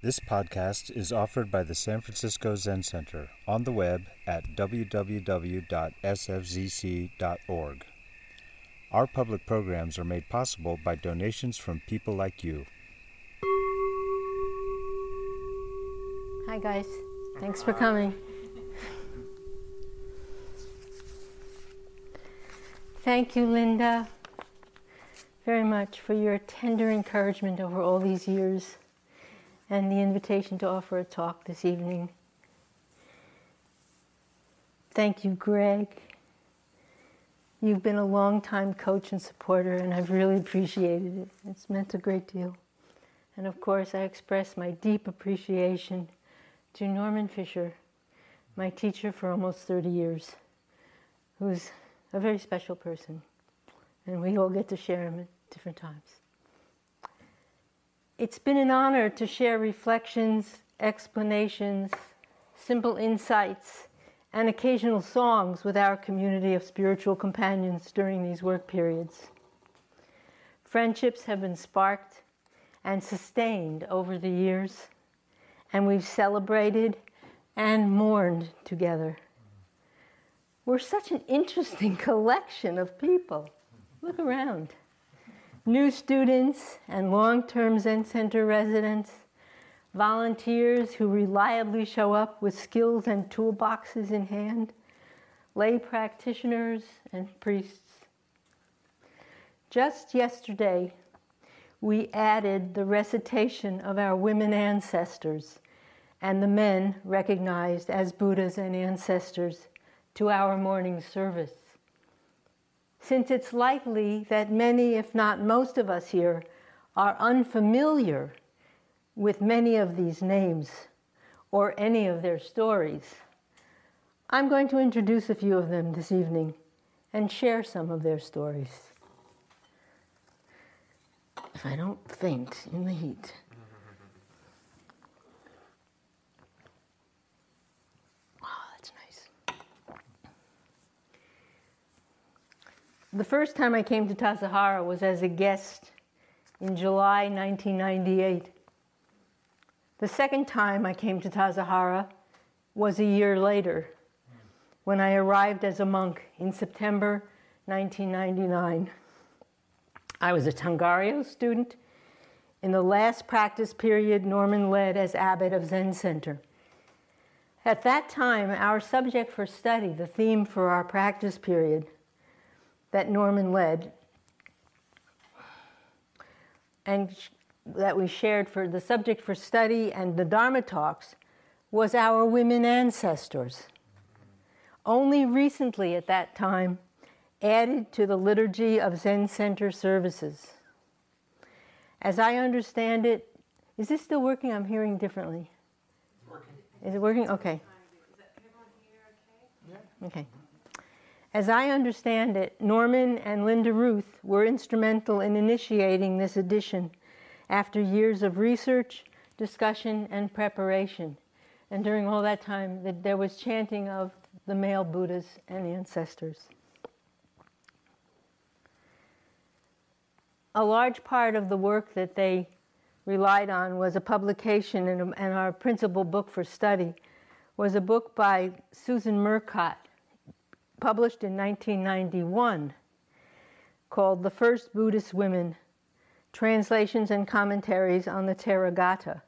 This podcast is offered by the San Francisco Zen Center on the web at www.sfzc.org. Our public programs are made possible by donations from people like you. Hi, guys. Thanks for coming. Thank you, Linda, very much for your tender encouragement over all these years and the invitation to offer a talk this evening. Thank you, Greg. You've been a long-time coach and supporter, and I've really appreciated it. It's meant a great deal. And of course, I express my deep appreciation to Norman Fischer, my teacher for almost 30 years, who's a very special person. And we all get to share him at different times. It's been an honor to share reflections, explanations, simple insights, and occasional songs with our community of spiritual companions during these work periods. Friendships have been sparked and sustained over the years, and we've celebrated and mourned together. We're such an interesting collection of people. Look around new students and long term Zen Center residents, volunteers who reliably show up with skills and toolboxes in hand, lay practitioners and priests. Just yesterday, we added the recitation of our women ancestors and the men recognized as Buddhas and ancestors to our morning service since it's likely that many, if not most of us here, are unfamiliar with many of these names or any of their stories. I'm going to introduce a few of them this evening and share some of their stories. If I don't faint in the heat. The first time I came to Tassajara was as a guest in July 1998. The second time I came to Tassajara was a year later when I arrived as a monk in September 1999. I was a Tangaryo student in the last practice period Norman led as abbot of Zen Center. At that time, our subject for study, the theme for our practice period, that Norman led and that we shared for the subject for study and the Dharma talks was our women ancestors. Only recently at that time added to the liturgy of Zen Center services. As I understand it, is this still working? I'm hearing differently. Working. Is it working? Okay. Is that everyone here okay. Okay. As I understand it, Norman and Linda Ruth were instrumental in initiating this edition after years of research, discussion, and preparation. And during all that time, there was chanting of the male Buddhas and ancestors. A large part of the work that they relied on was a publication, and, our principal book for study was a book by Susan Murcott published in 1991 called The First Buddhist Women Translations and Commentaries on the Therigatha,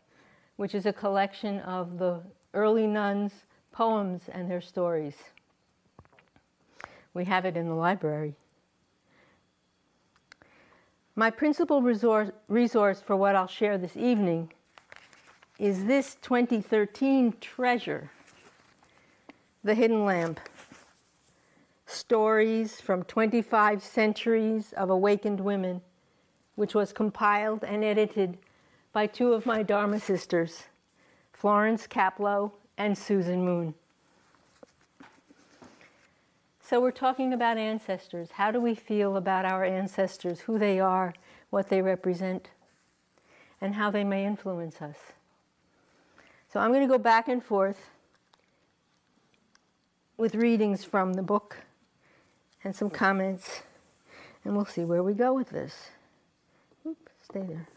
which is a collection of the early nuns' poems and their stories. We have it in the library. My principal resource, resource for what I'll share this evening is this 2013 treasure, The Hidden Lamp Stories from 25 Centuries of Awakened Women, which was compiled and edited by two of my Dharma sisters, Florence Caplow and Susan Moon. So, we're talking about ancestors. How do we feel about our ancestors, who they are, what they represent, and how they may influence us? So, I'm going to go back and forth with readings from the book and some comments, and we'll see where we go with this. Stay there.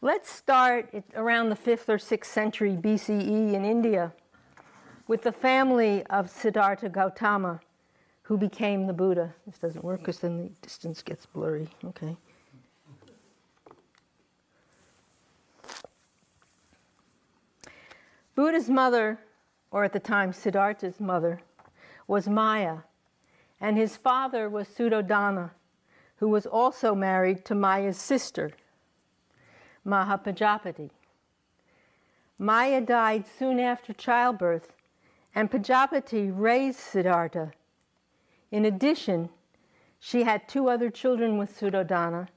Let's start around the 5th or 6th century BCE in India with the family of Siddhartha Gautama, who became the Buddha. This doesn't work because then the distance gets blurry. Okay. Buddha's mother, or at the time Siddhartha's mother, was Maya, and his father was Suddhodana, who was also married to Maya's sister, Mahapajapati. Maya died soon after childbirth, and Pajapati raised Siddhartha. In addition, she had two other children with Suddhodana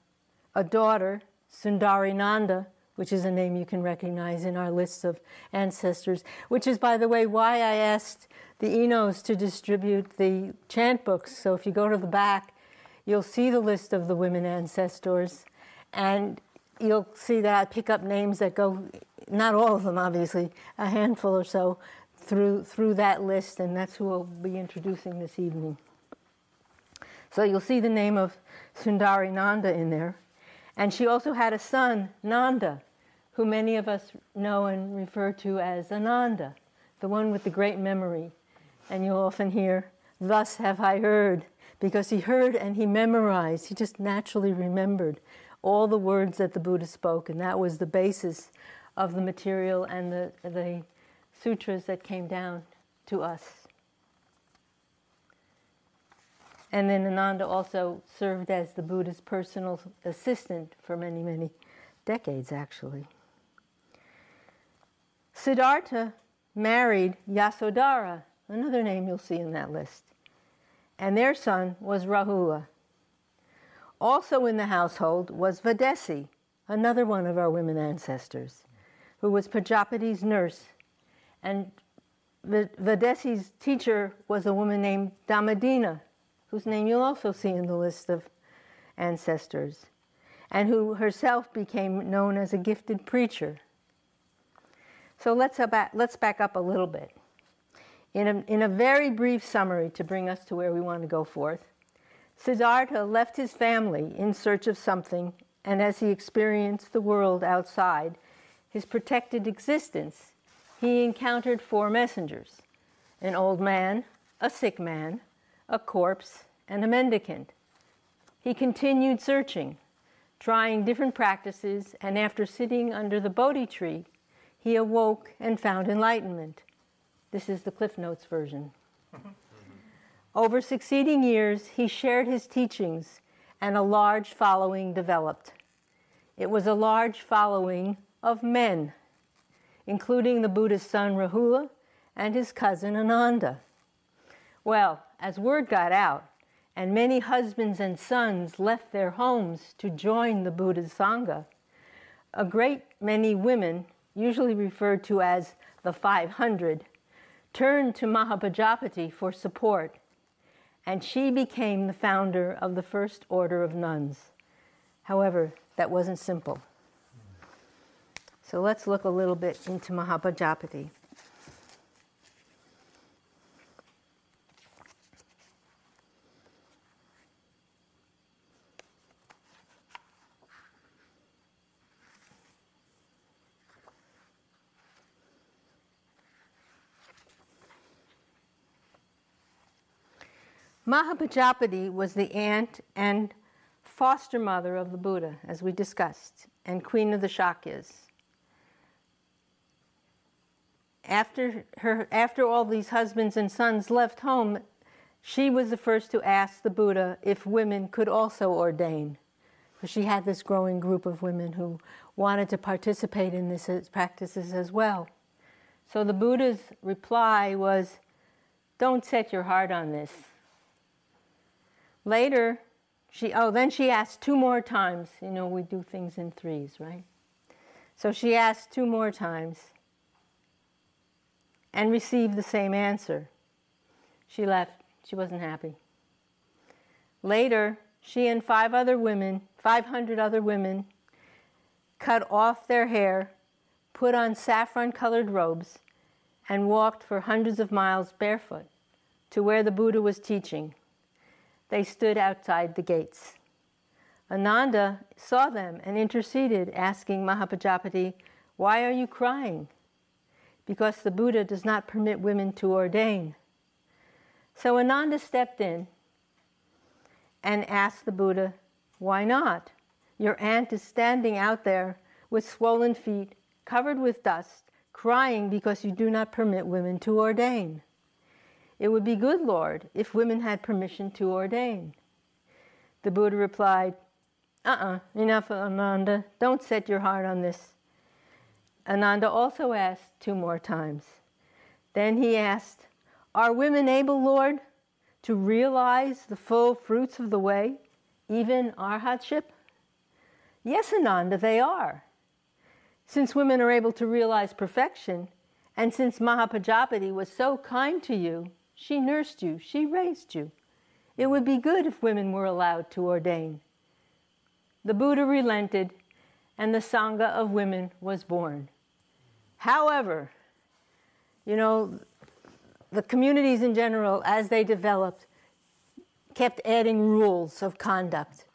a daughter, Sundarinanda, which is a name you can recognize in our lists of ancestors, which is, by the way, why I asked the Inos to distribute the chant books. So if you go to the back, you'll see the list of the women ancestors, and you'll see that I pick up names that go, not all of them, obviously, a handful or so through, through that list, and that's who I'll be introducing this evening. So you'll see the name of Sundari Nanda in there. And she also had a son, Nanda, who many of us know and refer to as Ananda, the one with the great memory. And you'll often hear, Thus have I heard, because he heard and he memorized. He just naturally remembered all the words that the Buddha spoke, and that was the basis of the material and the, the sutras that came down to us. And then Ananda also served as the Buddha's personal assistant for many, many decades, actually. Siddhartha married Yasodhara, another name you'll see in that list, and their son was Rahula. Also in the household was Vadesi, another one of our women ancestors, who was Prajapati's nurse. And Vadesi's teacher was a woman named Dhammadinna, whose name you'll also see in the list of ancestors, and who herself became known as a gifted preacher. So let's, back, let's back up a little bit. In a, in a very brief summary to bring us to where we want to go forth, Siddhartha left his family in search of something, and as he experienced the world outside, his protected existence, he encountered four messengers an old man, a sick man, a corpse, and a mendicant. He continued searching, trying different practices, and after sitting under the Bodhi tree, he awoke and found enlightenment. This is the Cliff Notes version. Mm-hmm. Over succeeding years, he shared his teachings, and a large following developed. It was a large following of men, including the Buddha's son Rahula and his cousin Ananda. Well, as word got out, and many husbands and sons left their homes to join the Buddha's Sangha, a great many women, usually referred to as the 500, turned to Mahapajapati for support, and she became the founder of the first order of nuns. However, that wasn't simple. So let's look a little bit into Mahapajapati. Mahapajapati was the aunt and foster mother of the Buddha, as we discussed, and queen of the Shakyas. After, her, after all these husbands and sons left home, she was the first to ask the Buddha if women could also ordain. Because she had this growing group of women who wanted to participate in these uh, practices as well. So the Buddha's reply was, Don't set your heart on this. Later, she, oh, then she asked two more times. You know, we do things in threes, right? So she asked two more times and received the same answer. She left. She wasn't happy. Later, she and five other women, 500 other women, cut off their hair, put on saffron colored robes, and walked for hundreds of miles barefoot to where the Buddha was teaching they stood outside the gates. Ananda saw them and interceded, asking Mahapajapati, Why are you crying? Because the Buddha does not permit women to ordain. So Ananda stepped in and asked the Buddha, Why not? Your aunt is standing out there with swollen feet, covered with dust, crying because you do not permit women to ordain. It would be good, Lord, if women had permission to ordain. The Buddha replied, Uh uh-uh, uh enough, Ananda. Don't set your heart on this. Ananda also asked two more times. Then he asked, Are women able, Lord, to realize the full fruits of the way, even arhatship? Yes, Ananda, they are. Since women are able to realize perfection, and since Mahapajapati was so kind to you, she nursed you, she raised you. It would be good if women were allowed to ordain. The Buddha relented, and the Sangha of women was born. However, you know, the communities in general, as they developed, kept adding rules of conduct.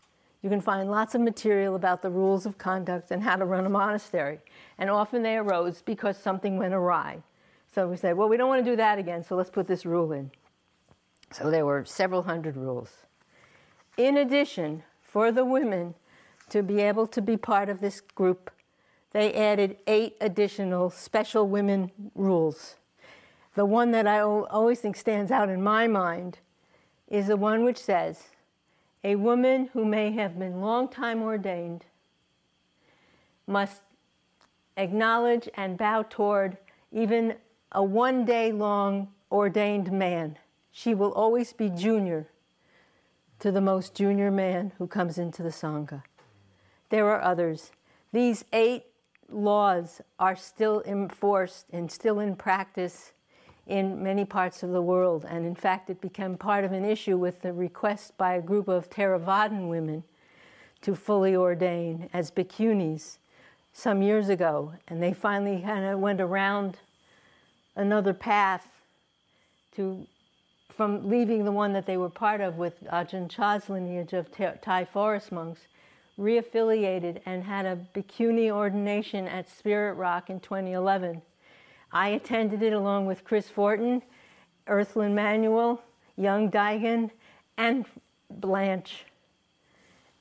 You can find lots of material about the rules of conduct and how to run a monastery. And often they arose because something went awry. So we said, well, we don't want to do that again, so let's put this rule in. So there were several hundred rules. In addition, for the women to be able to be part of this group, they added eight additional special women rules. The one that I always think stands out in my mind is the one which says a woman who may have been long time ordained must acknowledge and bow toward even a one day long ordained man. She will always be junior to the most junior man who comes into the Sangha. There are others. These eight laws are still enforced and still in practice in many parts of the world. And in fact, it became part of an issue with the request by a group of Theravadan women to fully ordain as bhikkhunis some years ago. And they finally kind of went around another path to from leaving the one that they were part of with Ajahn Chah's lineage of Thai forest monks, reaffiliated and had a bhikkhuni ordination at Spirit Rock in 2011 I attended it along with Chris Fortin, Earthlyn Manuel, Young Daigen, and Blanche.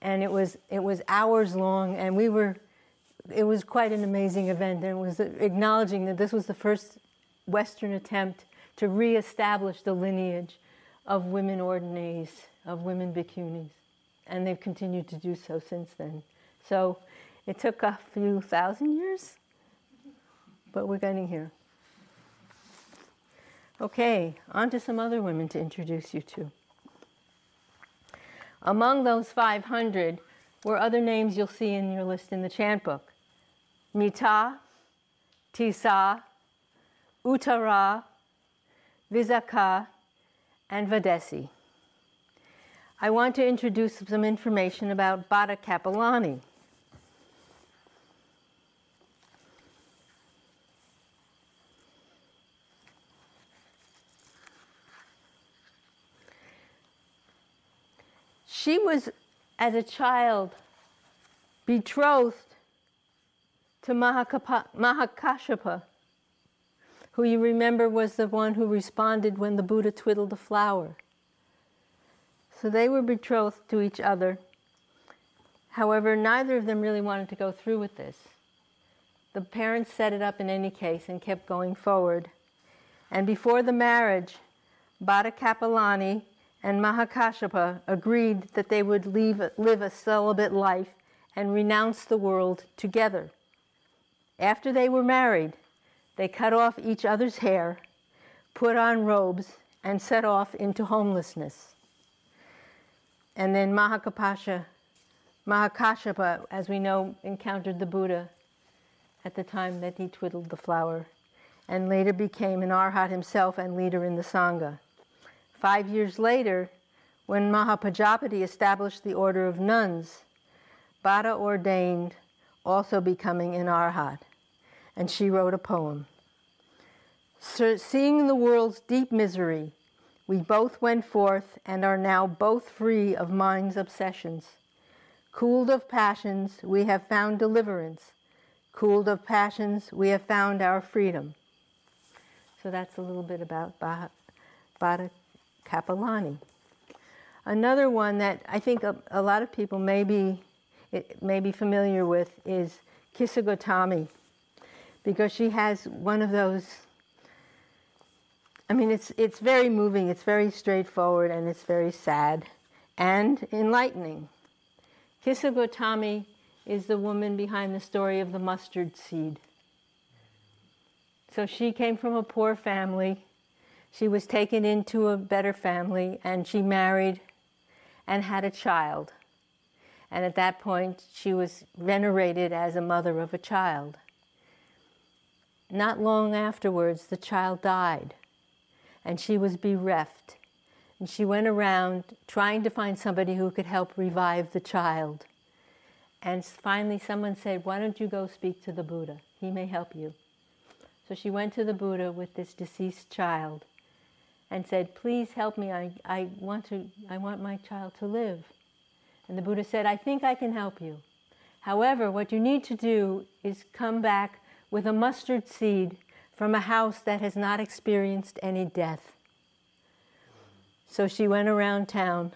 And it was it was hours long, and we were. It was quite an amazing event, and it was acknowledging that this was the first Western attempt to reestablish the lineage of women ordinaries, of women bhikkhunis, and they've continued to do so since then. So it took a few thousand years, but we're getting here. Okay, on to some other women to introduce you to. Among those 500 were other names you'll see in your list in the chant book Mita, Tisa, Uttara, Visakha, and Vadesi. I want to introduce some information about Bhatta Kapilani. She was, as a child, betrothed to Mahakashapa, who you remember was the one who responded when the Buddha twiddled a flower. So they were betrothed to each other. However, neither of them really wanted to go through with this. The parents set it up in any case and kept going forward. And before the marriage, Bhatta Kapilani and Mahakashapa agreed that they would leave, live a celibate life and renounce the world together. After they were married, they cut off each other's hair, put on robes, and set off into homelessness. And then Mahakapasha, Mahakashapa, as we know, encountered the Buddha at the time that he twiddled the flower, and later became an arhat himself and leader in the Sangha. Five years later, when Mahapajapati established the order of nuns, Bada ordained, also becoming an arhat, and she wrote a poem. Seeing the world's deep misery, we both went forth and are now both free of mind's obsessions. Cooled of passions, we have found deliverance. Cooled of passions, we have found our freedom. So that's a little bit about Bhatta Kapilani. Another one that I think a, a lot of people may be, may be familiar with is Kissa Gotami, because she has one of those. I mean, it's, it's very moving, it's very straightforward, and it's very sad and enlightening. Kissa Gotami is the woman behind the story of the mustard seed. So she came from a poor family. She was taken into a better family and she married and had a child. And at that point, she was venerated as a mother of a child. Not long afterwards, the child died, and she was bereft. And she went around trying to find somebody who could help revive the child. And finally, someone said, Why don't you go speak to the Buddha? He may help you. So she went to the Buddha with this deceased child and said, Please help me. I, I, want to, I want my child to live. And the Buddha said, I think I can help you. However, what you need to do is come back with a mustard seed from a house that has not experienced any death. So she went around town,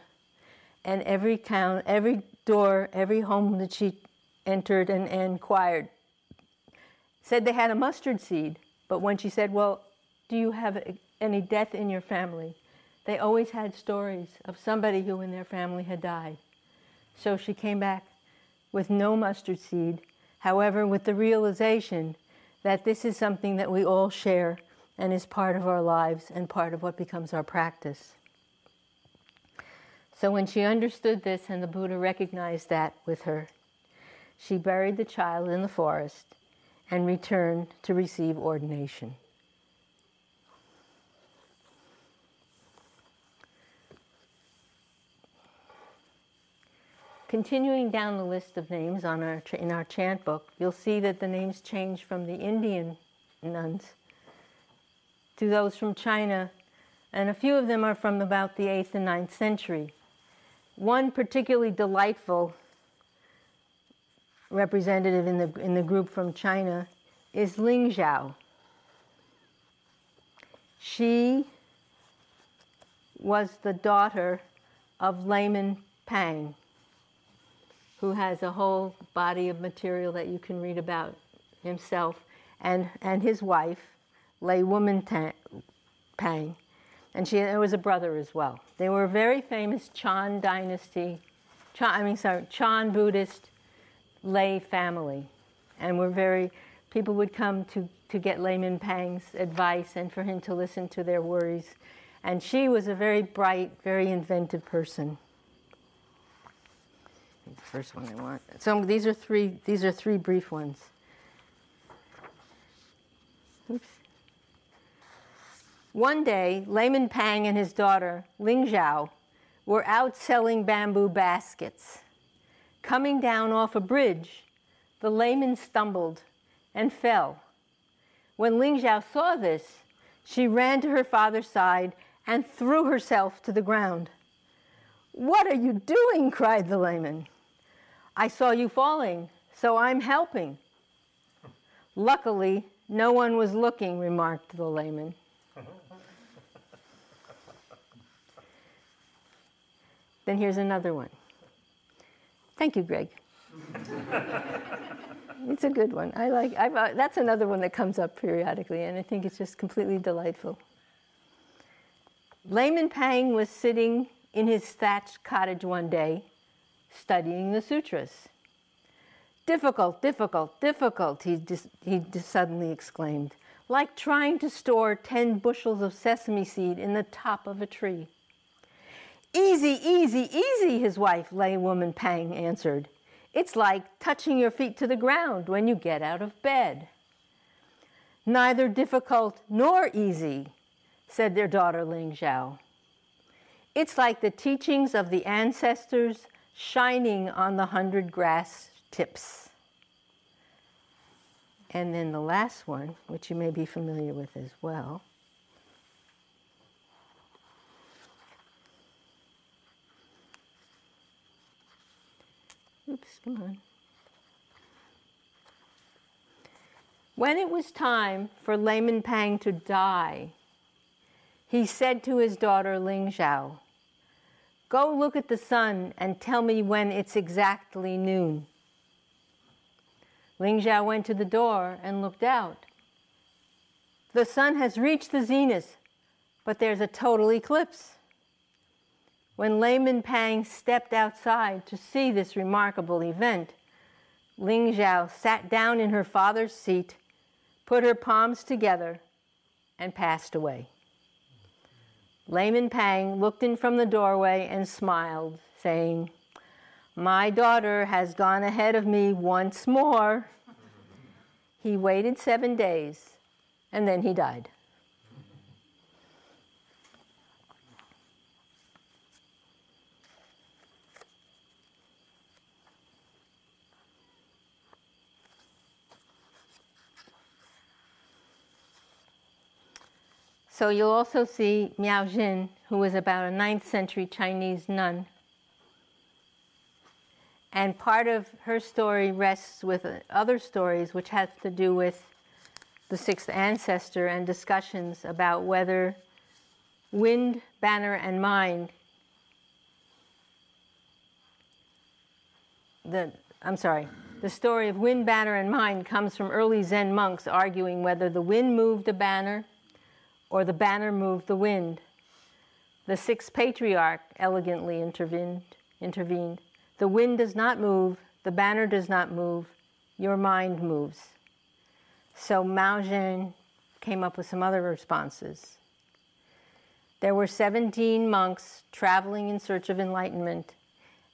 and every town, every door, every home that she entered and, inquired said they had a mustard seed. But when she said, Well, do you have any death in your family? They always had stories of somebody who in their family had died. So she came back with no mustard seed, however, with the realization that this is something that we all share and is part of our lives and part of what becomes our practice. So when she understood this and the Buddha recognized that with her, she buried the child in the forest and returned to receive ordination. Continuing down the list of names on our, in our chant book, you'll see that the names change from the Indian nuns to those from China, and a few of them are from about the 8th and 9th century. One particularly delightful representative in the, in the group from China is Ling Zhao. She was the daughter of Layman Pang who has a whole body of material that you can read about himself and, and his wife, Lay Woman Pang. And she, there was a brother as well. They were a very famous Chan dynasty, Chan, I mean, sorry, Chan Buddhist lay family. And were very, people would come to, to get Layman Pang's advice and for him to listen to their worries. And she was a very bright, very inventive person the first one I want. So these are three. These are three brief ones. Oops. One day, Layman Pang and his daughter, Ling Zhao, were out selling bamboo baskets. Coming down off a bridge, the layman stumbled and fell. When Ling Zhao saw this, she ran to her father's side and threw herself to the ground. What are you doing? cried the layman. I saw you falling, so I'm helping. Luckily, no one was looking, remarked the layman. then here's another one. Thank you, Greg. it's a good one. I like. Uh, that's another one that comes up periodically, and I think it's just completely delightful. Layman Pang was sitting in his thatched cottage one day studying the sutras. Difficult, difficult, difficult, he, he suddenly exclaimed, like trying to store 10 bushels of sesame seed in the top of a tree. Easy, easy, easy, his wife, laywoman Pang, answered. It's like touching your feet to the ground when you get out of bed. Neither difficult nor easy, said their daughter Ling Zhao. It's like the teachings of the ancestors shining on the hundred grass tips. And then the last one, which you may be familiar with as well. Oops, come on. When it was time for Layman Pang to die, he said to his daughter Ling Zhao, Go look at the sun and tell me when it's exactly noon. Ling Zhao went to the door and looked out. The sun has reached the zenith, but there's a total eclipse. When Layman Pang stepped outside to see this remarkable event, Ling Zhao sat down in her father's seat put her palms together, and passed away. Layman Pang looked in from the doorway and smiled, saying, My daughter has gone ahead of me once more. He waited seven days, and then he died. So you'll also see Miao Jin, who was about a 9th century Chinese nun. And part of her story rests with other stories which have to do with the sixth ancestor and discussions about whether wind, banner, and mind. The, I'm sorry, the story of wind, banner, and mind comes from early Zen monks arguing whether the wind moved a banner or the banner moved the wind. The sixth patriarch elegantly intervened, intervened. The wind does not move, the banner does not move, your mind moves. So Miao Jin came up with some other responses. There were 17 monks traveling in search of enlightenment,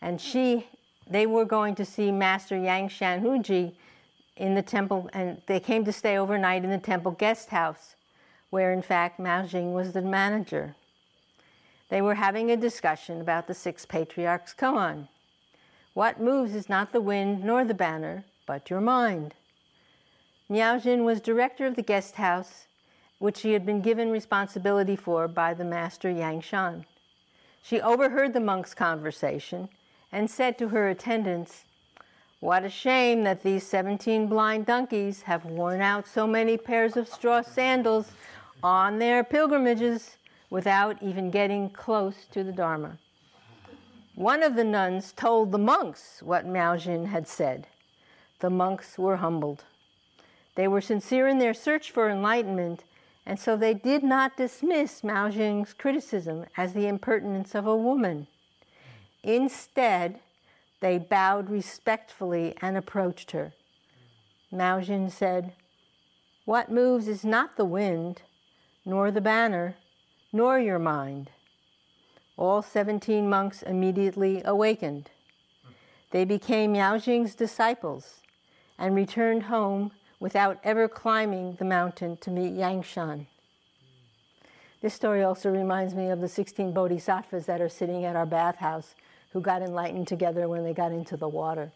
and she, they were going to see Master Yang Shan Huiji in the temple, and they came to stay overnight in the temple guest house where in fact Miao Jin was the manager. They were having a discussion about the six patriarchs' koan. What moves is not the wind nor the banner, but your mind. Miao Jin was director of the guest house, which she had been given responsibility for by the master Yang Shan. She overheard the monks' conversation and said to her attendants, What a shame that these 17 blind donkeys have worn out so many pairs of straw sandals on their pilgrimages without even getting close to the Dharma. One of the nuns told the monks what Miao Jin had said. The monks were humbled. They were sincere in their search for enlightenment, and so they did not dismiss Miao Jin's criticism as the impertinence of a woman. Instead, they bowed respectfully and approached her. Miao Jin said, What moves is not the wind, nor the banner, nor your mind. All 17 monks immediately awakened. They became Miao Jin's disciples and returned home without ever climbing the mountain to meet Yangshan. This story also reminds me of the 16 bodhisattvas that are sitting at our bathhouse who got enlightened together when they got into the water.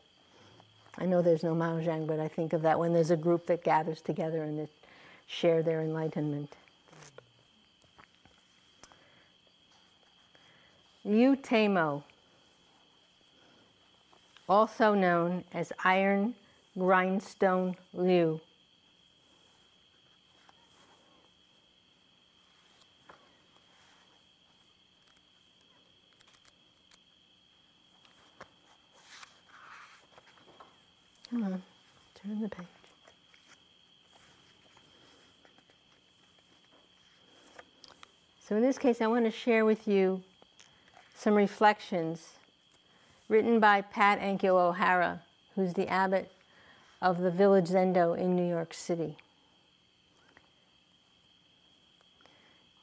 I know there's no Miao Jin, but I think of that when there's a group that gathers together and they share their enlightenment. Liu Tiemo, also known as Iron Grindstone Liu. Come on, turn the page. So in this case, I want to share with you some reflections written by Pat Enkyo O'Hara, who's the abbot of the Village Zendo in New York City.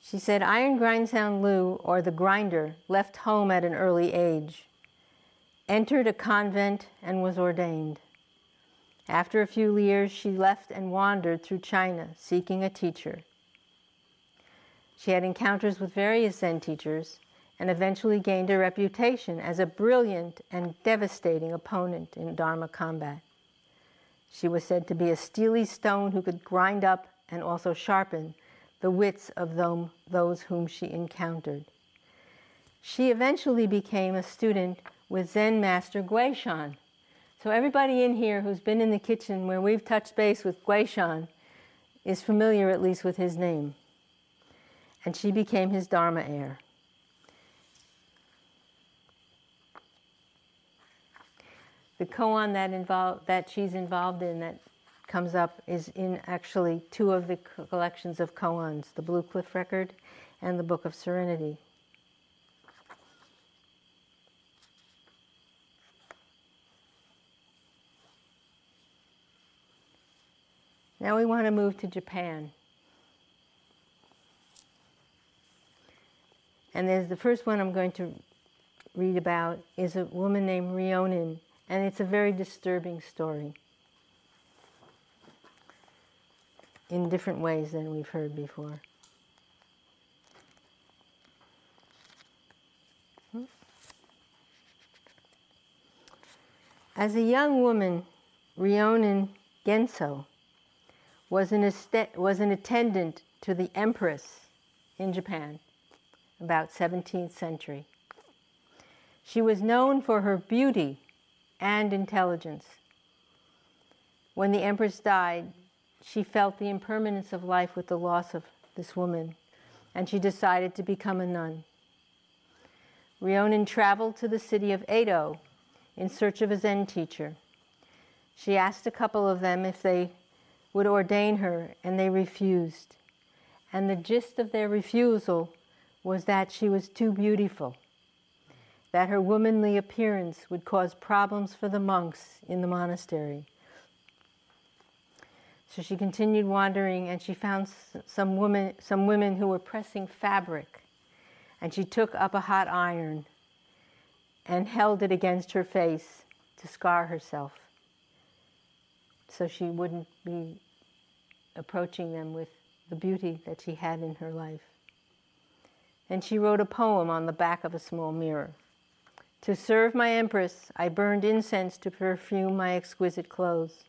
She said, Iron Grindstone Liu, or the grinder, left home at an early age, entered a convent, and was ordained. After a few years, she left and wandered through China seeking a teacher. She had encounters with various Zen teachers and eventually gained a reputation as a brilliant and devastating opponent in Dharma combat. She was said to be a steely stone who could grind up and also sharpen the wits of them, those whom she encountered. She eventually became a student with Zen master Guishan, So everybody in here who's been in the kitchen where we've touched base with Guishan is familiar at least with his name. And she became his Dharma heir. The koan that involved that she's involved in that comes up is in actually two of the collections of koans, the Blue Cliff Record and the Book of Serenity. Now we want to move to Japan. And there's the first one I'm going to read about is a woman named Ryonen and it's a very disturbing story in different ways than we've heard before. Hmm? As a young woman, Ryonen Genso was an, was an attendant to the empress in Japan, about 17th century. She was known for her beauty and intelligence. When the Empress died, she felt the impermanence of life with the loss of this woman, and she decided to become a nun. Ryonen traveled to the city of Edo in search of a Zen teacher. She asked a couple of them if they would ordain her, and they refused. And the gist of their refusal was that she was too beautiful that her womanly appearance would cause problems for the monks in the monastery. So she continued wandering and she found some women, some women who were pressing fabric. And she took up a hot iron and held it against her face to scar herself so she wouldn't be approaching them with the beauty that she had in her life. And she wrote a poem on the back of a small mirror. To serve my empress, I burned incense to perfume my exquisite clothes.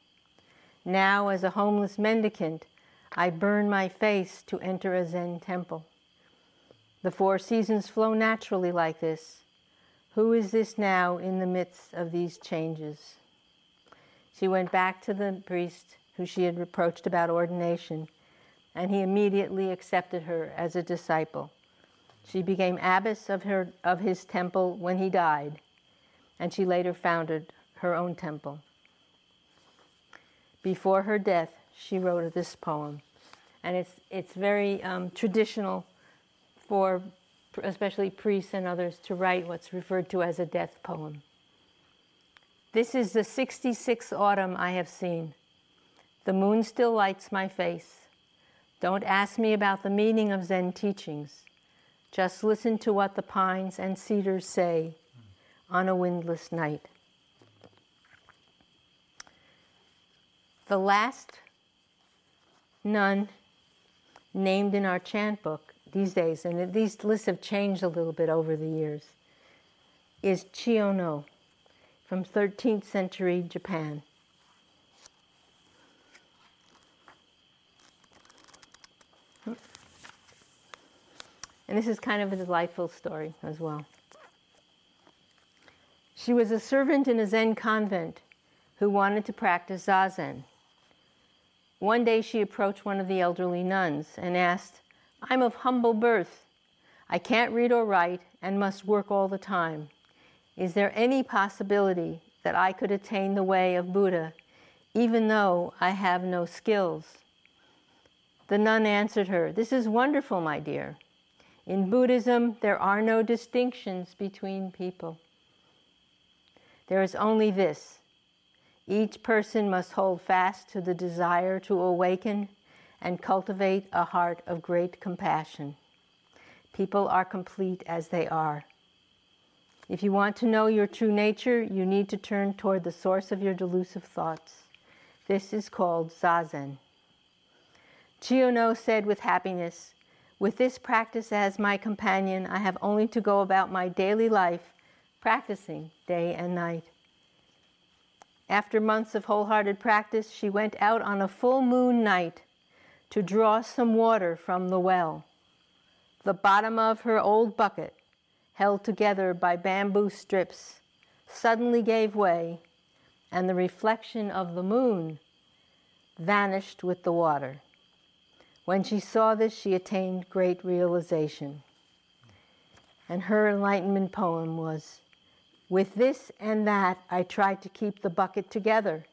Now, as a homeless mendicant, I burn my face to enter a Zen temple. The four seasons flow naturally like this. Who is this now in the midst of these changes? She went back to the priest who she had reproached about ordination, and he immediately accepted her as a disciple. She became abbess of, her, of his temple when he died, and she later founded her own temple. Before her death, she wrote this poem, and it's, it's very um, traditional for especially priests and others to write what's referred to as a death poem. This is the 66th autumn I have seen. The moon still lights my face. Don't ask me about the meaning of Zen teachings. Just listen to what the pines and cedars say on a windless night. The last nun named in our chant book these days, and these lists have changed a little bit over the years, is Chiyono from 13th century Japan. And this is kind of a delightful story as well. She was a servant in a Zen convent who wanted to practice Zazen. One day she approached one of the elderly nuns and asked, I'm of humble birth. I can't read or write and must work all the time. Is there any possibility that I could attain the way of Buddha even though I have no skills? The nun answered her, This is wonderful, my dear. In Buddhism, there are no distinctions between people. There is only this each person must hold fast to the desire to awaken and cultivate a heart of great compassion. People are complete as they are. If you want to know your true nature, you need to turn toward the source of your delusive thoughts. This is called Zazen. Chiyono said with happiness, with this practice as my companion, I have only to go about my daily life practicing day and night. After months of wholehearted practice, she went out on a full moon night to draw some water from the well. The bottom of her old bucket, held together by bamboo strips, suddenly gave way, and the reflection of the moon vanished with the water. When she saw this, she attained great realization. And her enlightenment poem was With this and that, I tried to keep the bucket together,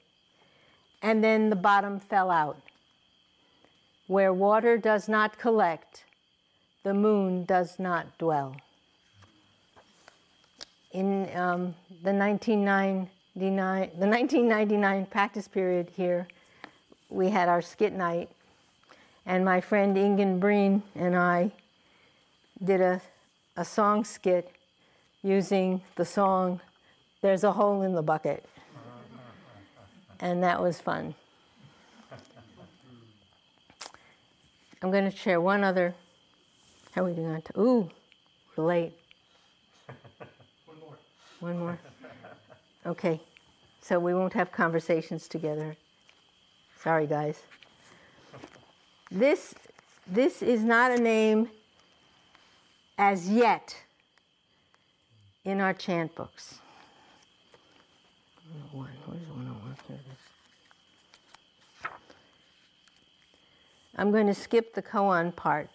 and then the bottom fell out. Where water does not collect, the moon does not dwell. In um, the 1999, the 1999 practice period here, we had our skit night, and my friend Ingen Breen and I did a, a song skit using the song There's a Hole in the Bucket. And that was fun. I'm going to share one other. How are we doing on time? Ooh, we're late. One more. One more. Okay, so we won't have conversations together. Sorry, guys. This, this is not a name as yet in our chant books. 101, where's 101? Here it is. I'm going to skip the koan part,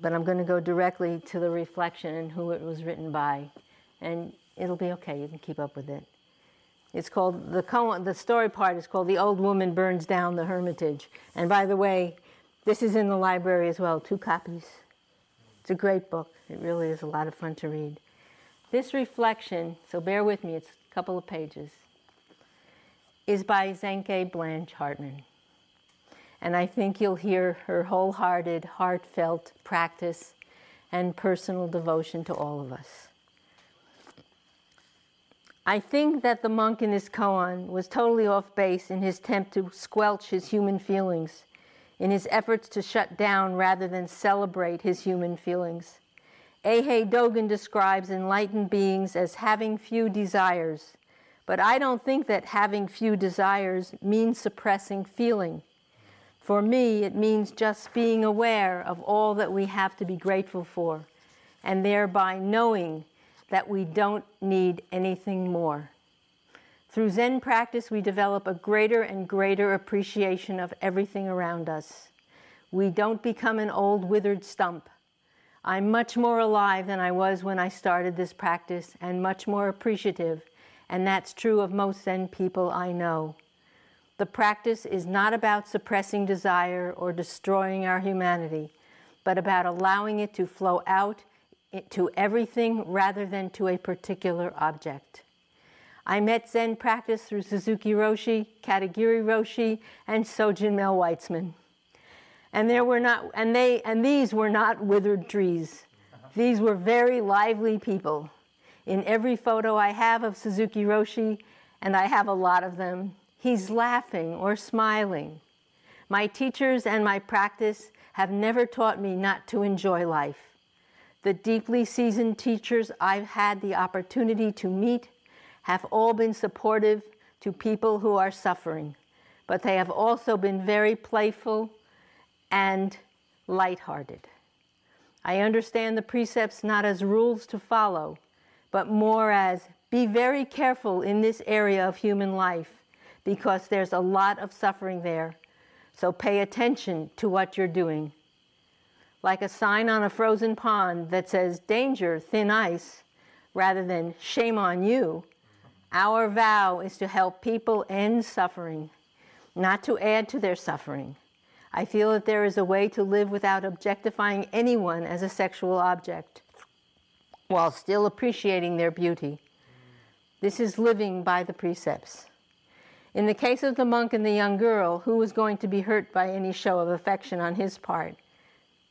but I'm going to go directly to the reflection and who it was written by. And it'll be okay, you can keep up with it. It's called the koan, the story part is called The Old Woman Burns Down the Hermitage. And by the way, this is in the library as well, two copies. It's a great book. It really is a lot of fun to read. This reflection, so bear with me, it's a couple of pages, is by Zenkei Blanche Hartman. And I think you'll hear her wholehearted, heartfelt practice and personal devotion to all of us. I think that the monk in this koan was totally off base in his attempt to squelch his human feelings, in his efforts to shut down rather than celebrate his human feelings. Eihei Dogen describes enlightened beings as having few desires, but I don't think that having few desires means suppressing feeling. For me, it means just being aware of all that we have to be grateful for, and thereby knowing that we don't need anything more. Through Zen practice, we develop a greater and greater appreciation of everything around us. We don't become an old withered stump. I'm much more alive than I was when I started this practice and much more appreciative, and that's true of most Zen people I know. The practice is not about suppressing desire or destroying our humanity, but about allowing it to flow out eh, to everything rather than to a particular object. I met Zen practice through Suzuki Roshi, Katagiri Roshi, and Sojun Mel Weitsman. And there were not and they and these were not withered trees. These were very lively people. In every photo I have of Suzuki Roshi, and I have a lot of them, he's laughing or smiling. My teachers and my practice have never taught me not to enjoy life. The deeply seasoned teachers I've had the opportunity to meet have all been supportive to people who are suffering, but they have also been very playful and lighthearted. I understand the precepts not as rules to follow, but more as be very careful in this area of human life because there's a lot of suffering there. So pay attention to what you're doing. Like a sign on a frozen pond that says danger, thin ice, rather than shame on you, our vow is to help people end suffering, not to add to their suffering. I feel that there is a way to live without objectifying anyone as a sexual object while still appreciating their beauty. This is living by the precepts. In the case of the monk and the young girl, who was going to be hurt by any show of affection on his part?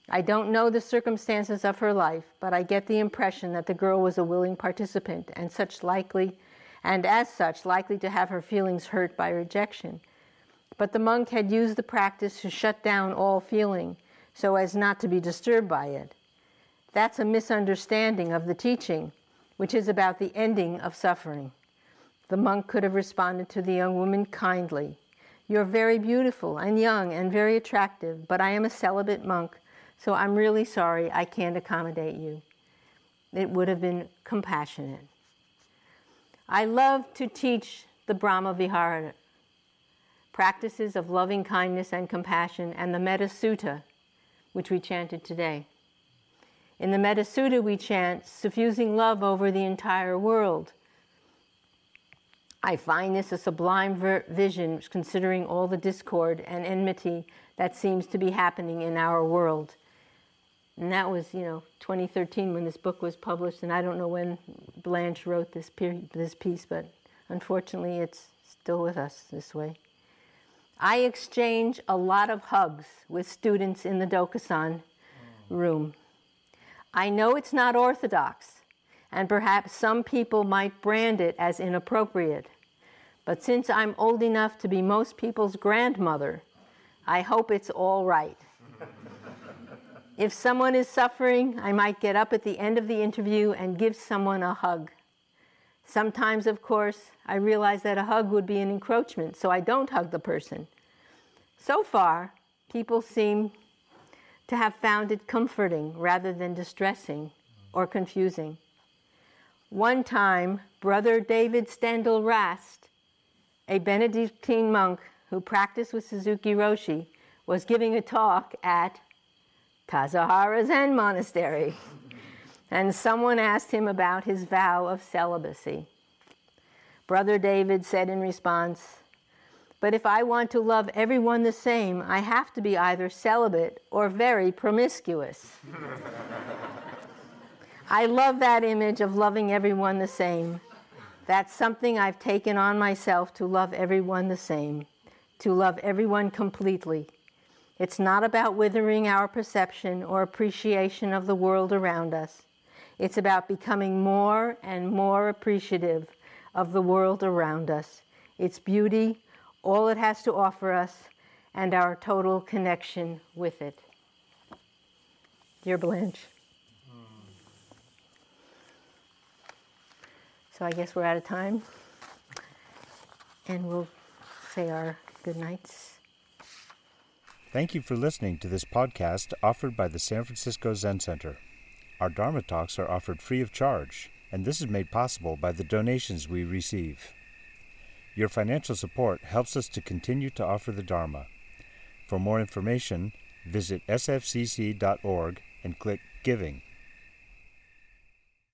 I don't know the circumstances of her life, but I get the impression that the girl was a willing participant and such likely and as such likely to have her feelings hurt by rejection. But the monk had used the practice to shut down all feeling so as not to be disturbed by it. That's a misunderstanding of the teaching, which is about the ending of suffering. The monk could have responded to the young woman kindly. You're very beautiful and young and very attractive, but I am a celibate monk, so I'm really sorry I can't accommodate you. It would have been compassionate. I love to teach the Brahma Vihara, practices of loving kindness and compassion, and the Metta Sutta, which we chanted today. In the Metta Sutta, we chant, suffusing love over the entire world. I find this a sublime ver- vision, considering all the discord and enmity that seems to be happening in our world. And that was, you know, 2013 when this book was published, and I don't know when Blanche wrote this, this piece, but unfortunately it's still with us this way. I exchange a lot of hugs with students in the Dokusan room. I know it's not orthodox, and perhaps some people might brand it as inappropriate. But since I'm old enough to be most people's grandmother, I hope it's all right. If someone is suffering, I might get up at the end of the interview and give someone a hug. Sometimes, of course, I realize that a hug would be an encroachment, so I don't hug the person. So far, people seem to have found it comforting rather than distressing or confusing. One time, Brother David Steindl Rast, a Benedictine monk who practiced with Suzuki Roshi, was giving a talk at Tassajara Zen Monastery and someone asked him about his vow of celibacy. Brother David said in response, But if I want to love everyone the same, I have to be either celibate or very promiscuous. I love that image of loving everyone the same. That's something I've taken on myself to love everyone the same, to love everyone completely. It's not about withering our perception or appreciation of the world around us. It's about becoming more and more appreciative of the world around us, its beauty, all it has to offer us, and our total connection with it. Dear Blanche. So I guess we're out of time, and we'll say our good nights. Thank you for listening to this podcast offered by the San Francisco Zen Center. Our Dharma talks are offered free of charge, and this is made possible by the donations we receive. Your financial support helps us to continue to offer the Dharma. For more information, visit sfzc.org and click Giving.